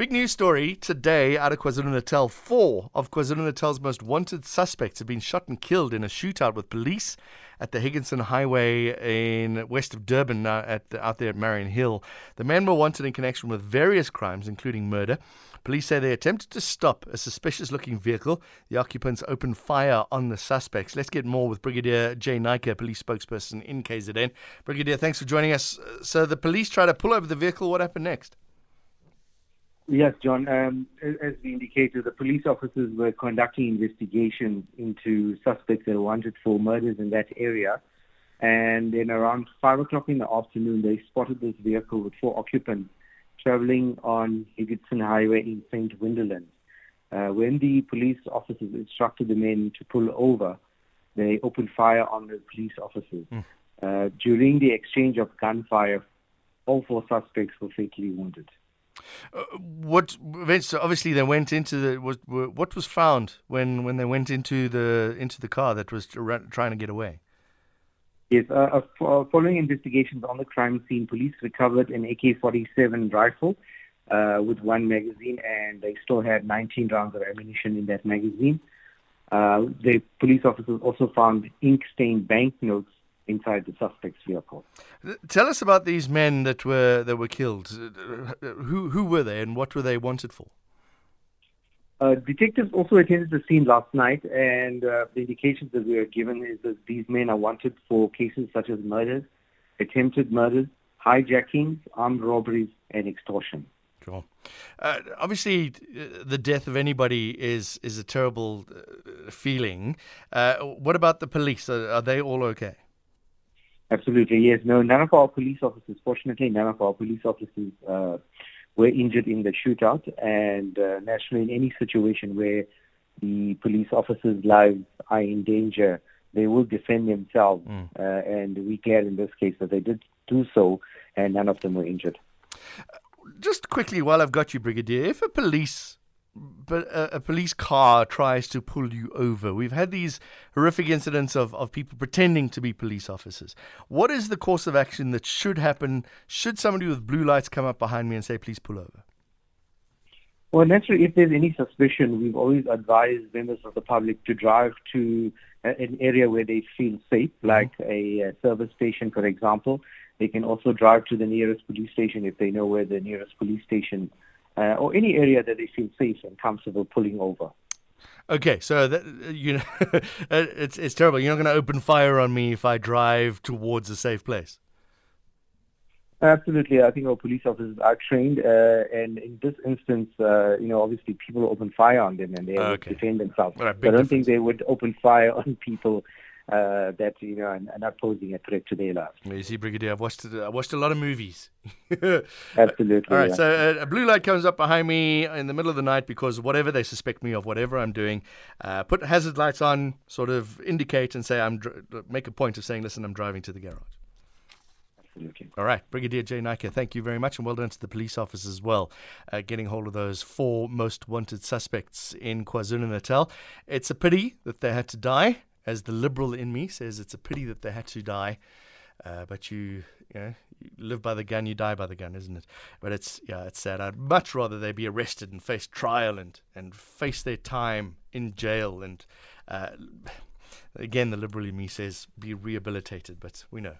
Big news story today out of KwaZulu Natal. Four of KwaZulu Natal's most wanted suspects have been shot and killed in a shootout with police at the Higginson Highway in west of Durban, uh, at the, out there at Marrianhill. The men were wanted in connection with various crimes, including murder. Police say they attempted to stop a suspicious looking vehicle. The occupants opened fire on the suspects. Let's get more with Brigadier Jay Naicker, police spokesperson in KZN. Brigadier, thanks for joining us. So the police tried to pull over the vehicle. What happened next? Yes, John. Um, as we indicated, the police officers were conducting investigations into suspects that were wanted for murders in that area. And then around 5 o'clock in the afternoon, they spotted this vehicle with four occupants traveling on Higginson Highway in St. Wendolins. Uh, when the police officers instructed the men to pull over, they opened fire on the police officers. Mm. Uh, during the exchange of gunfire, all four suspects were fatally wounded. Uh, what so obviously they went into the was what was found when when they went into the into the car that was trying to get away. Yes, uh, uh, following investigations on the crime scene, police recovered an AK-47 rifle uh, with one magazine, and they still had 19 rounds of ammunition in that magazine. Uh, the police officers also found ink-stained banknotes inside the suspect's vehicle. Tell us about these men that were that were killed. Who who were they, and what were they wanted for? Uh, detectives also attended the scene last night, and uh, the indications that we are given is that these men are wanted for cases such as murders, attempted murders, hijackings, armed robberies, and extortion. Sure. Uh, obviously, uh, the death of anybody is is a terrible uh, feeling. Uh, what about the police? Are, are they all okay? Absolutely, yes. No, none of our police officers, fortunately, none of our police officers uh, were injured in the shootout. And uh, naturally, in any situation where the police officers' lives are in danger, they will defend themselves. Mm. Uh, and we glad in this case that they did do so, and none of them were injured. Just quickly, while I've got you, Brigadier, if a police but a, a, police car tries to pull you over. We've had these horrific incidents of, of people pretending to be police officers. What is the course of action that should happen should somebody with blue lights come up behind me and say, please pull over? Well, naturally, if there's any suspicion, we've always advised members of the public to drive to an area where they feel safe, mm-hmm. like a, a service station, for example. They can also drive to the nearest police station if they know where the nearest police station uh, or any area that they feel safe and comfortable pulling over. Okay, so that, you know, it's it's terrible. You're not going to open fire on me if I drive towards a safe place. Absolutely, I think our police officers are trained, uh, and in this instance, uh, you know, obviously people open fire on them and they okay. defend themselves. Right, I don't difference. think they would open fire on people uh, that you know are, not posing a threat to their lives. You see, Brigadier, I've watched I watched a lot of movies. Absolutely. All right, yeah. so uh, a blue light comes up behind me in the middle of the night because whatever they suspect me of, whatever I'm doing, uh, put hazard lights on, sort of indicate and say I'm dr- make a point of saying, listen, I'm driving to the garage. Absolutely. All right, Brigadier Jay Naicker, thank you very much, and well done to the police officers as well, uh, getting hold of those four most wanted suspects in KwaZulu Natal. It's a pity that they had to die as the liberal in me says, it's a pity that they had to die. Uh, but you, you, know, you live by the gun, you die by the gun, isn't it? But it's yeah, it's sad. I'd much rather they be arrested and face trial and and face their time in jail and uh, again, the liberal in me says be rehabilitated. But we know